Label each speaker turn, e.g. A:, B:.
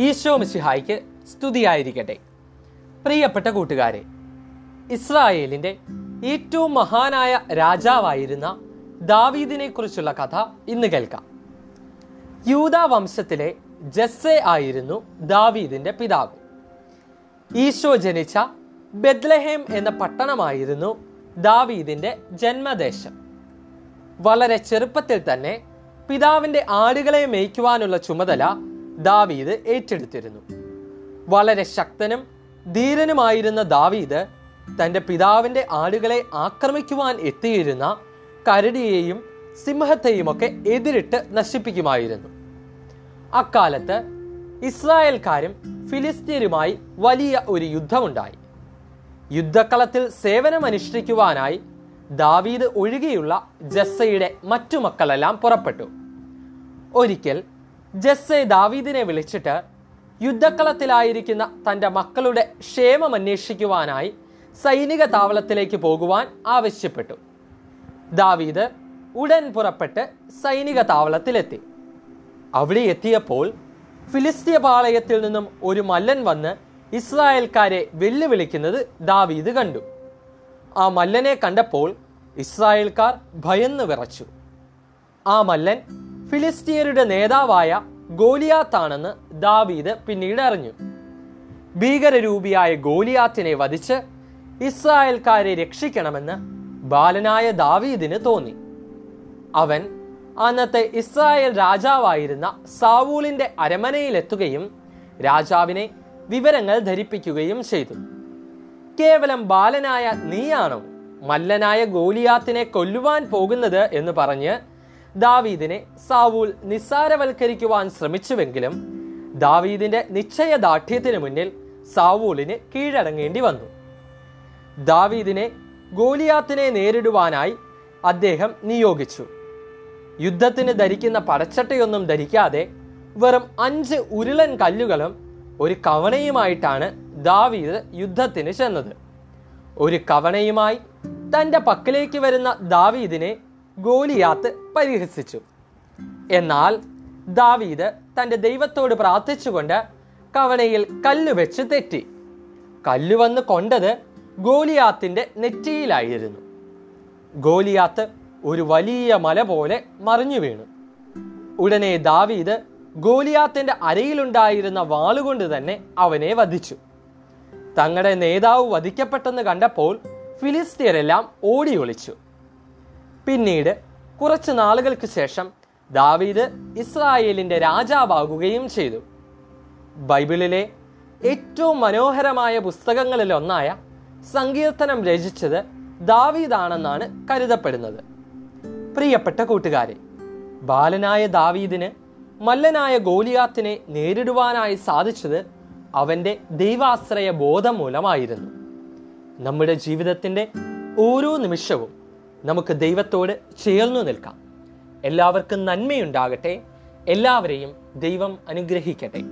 A: ഈശോ മിശിഹായ്ക്ക് സ്തുതിയായിരിക്കട്ടെ. പ്രിയപ്പെട്ട കൂട്ടുകാരെ ഇസ്രായേലിന്റെ ഏറ്റവും മഹാനായ രാജാവായിരുന്ന ദാവീദിനെ കുറിച്ചുള്ള കഥ ഇന്ന് കേൾക്കാം. യൂത വംശത്തിലെ ജസ്സെ ആയിരുന്നു ദാവീദിന്റെ പിതാവ്. ഈശോ ജനിച്ച ബെത്ലഹേം എന്ന പട്ടണമായിരുന്നു ദാവീദിന്റെ ജന്മദേശം. വളരെ ചെറുപ്പത്തിൽ തന്നെ പിതാവിന്റെ ആടുകളെ മേയ്ക്കുവാനുള്ള ചുമതല ദാവീദ് ഏറ്റെടുത്തിരുന്നു. വളരെ ശക്തനും ധീരനുമായിരുന്ന ദാവീദ് തന്റെ പിതാവിന്റെ ആടുകളെ ആക്രമിക്കുവാൻ എത്തിയിരുന്ന കരടിയെയും സിംഹത്തെയുമൊക്കെ എതിരിട്ട് നശിപ്പിക്കുമായിരുന്നു. അക്കാലത്ത് ഇസ്രായേൽക്കാരും ഫിലിസ്തീനുമായി വലിയ ഒരു യുദ്ധമുണ്ടായി. യുദ്ധക്കളത്തിൽ സേവനമനുഷ്ഠിക്കുവാനായി ദാവീദ് ഒഴികെയുള്ള ജസ്സയുടെ മറ്റു മക്കളെല്ലാം പുറപ്പെട്ടു. ഒരിക്കൽ ജസ്സെ ദാവീദിനെ വിളിച്ചിട്ട് യുദ്ധക്കളത്തിലായിരിക്കുന്ന തന്റെ മക്കളുടെ ക്ഷേമം അന്വേഷിക്കുവാനായി സൈനിക താവളത്തിലേക്ക് പോകുവാൻ ആവശ്യപ്പെട്ടു. ദാവീദ് ഉടൻ പുറപ്പെട്ട് സൈനിക താവളത്തിലെത്തി. അവിടെ എത്തിയപ്പോൾ ഫിലിസ്തീയ പാളയത്തിൽ നിന്നും ഒരു മല്ലൻ വന്ന് ഇസ്രായേൽക്കാരെ വെല്ലുവിളിക്കുന്നത് ദാവീദ് കണ്ടു. ആ മല്ലനെ കണ്ടപ്പോൾ ഇസ്രായേൽക്കാർ ഭയന്ന് വിറച്ചു. ആ മല്ലൻ ഫിലിസ്തീയരുടെ നേതാവായ ഗോലിയാത്താണെന്ന് ദാവീദ് പിന്നീട് അറിഞ്ഞു. ഭീകരരൂപിയായ ഗോലിയാത്തിനെ വധിച്ച് ഇസ്രായേൽക്കാരെ രക്ഷിക്കണമെന്ന് ബാലനായ ദാവീദിന് തോന്നി. അവൻ അന്നത്തെ ഇസ്രായേൽ രാജാവായിരുന്ന സാവൂളിന്റെ അരമനയിലെത്തുകയും രാജാവിനെ വിവരങ്ങൾ ധരിപ്പിക്കുകയും ചെയ്തു. കേവലം ബാലനായ നീയാണോ മല്ലനായ ഗോലിയാത്തിനെ കൊല്ലുവാൻ പോകുന്നത് എന്ന് പറഞ്ഞ് ദാവീദിനെ സാവൂൽ നിസ്സാരവൽക്കരിക്കുവാൻ ശ്രമിച്ചുവെങ്കിലും ദാവീദിന്റെ നിശ്ചയദാർഢ്യത്തിന് മുന്നിൽ സാവൂലിന് കീഴടങ്ങേണ്ടി വന്നു. ദാവീദിനെ ഗോലിയാത്തിനെ നേരിടുവാനായി അദ്ദേഹം നിയോഗിച്ചു. യുദ്ധത്തിന് ധരിക്കുന്ന പടച്ചട്ടയൊന്നും ധരിക്കാതെ വെറും അഞ്ച് ഉരുളൻ കല്ലുകളും ഒരു കവണയുമായിട്ടാണ് ദാവീദ് യുദ്ധത്തിന് ചെന്നത്. ഒരു കവണയുമായി തന്റെ പക്കലേക്ക് വരുന്ന ദാവീദിനെ ഗോലിയാത്ത് പരിഹസിച്ചു. എന്നാൽ ദാവീദ് തന്റെ ദൈവത്തോട് പ്രാർത്ഥിച്ചുകൊണ്ട് കവണയിൽ കല്ലുവെച്ച് തെറ്റി. കല്ല് വന്ന് കൊണ്ടത് ഗോലിയാത്തിന്റെ നെറ്റിയിലായിരുന്നു. ഗോലിയാത്ത് ഒരു വലിയ മല പോലെ മറിഞ്ഞു വീണു. ഉടനെ ദാവീദ് ഗോലിയാത്തിന്റെ അരയിലുണ്ടായിരുന്ന വാളുകൊണ്ട് തന്നെ അവനെ വധിച്ചു. തങ്ങളുടെ നേതാവ് വധിക്കപ്പെട്ടെന്ന് കണ്ടപ്പോൾ ഫിലിസ്തീനെല്ലാം ഓടി ഒളിച്ചു പിന്നീട് കുറച്ച് നാളുകൾക്ക് ശേഷം ദാവീദ് ഇസ്രായേലിന്റെ രാജാവാകുകയും ചെയ്തു. ബൈബിളിലെ ഏറ്റവും മനോഹരമായ പുസ്തകങ്ങളിൽ ഒന്നായ സങ്കീർത്തനം രചിച്ചത് ദാവീദാണെന്നാണ് കരുതപ്പെടുന്നത്. പ്രിയപ്പെട്ട കൂട്ടുകാരെ ബാലനായ ദാവീദിന് മല്ലനായ ഗോലിയാത്തിനെ നേരിടുവാനായി സാധിച്ചത് അവന്റെ ദൈവാശ്രയ ബോധം മൂലമായിരുന്നു. നമ്മുടെ ജീവിതത്തിന്റെ ഓരോ നിമിഷവും നമുക്ക് ദൈവത്തോട് ചേർന്നു നിൽക്കാം. എല്ലാവർക്കും നന്മയുണ്ടാകട്ടെ. എല്ലാവരെയും ദൈവം അനുഗ്രഹിക്കട്ടെ.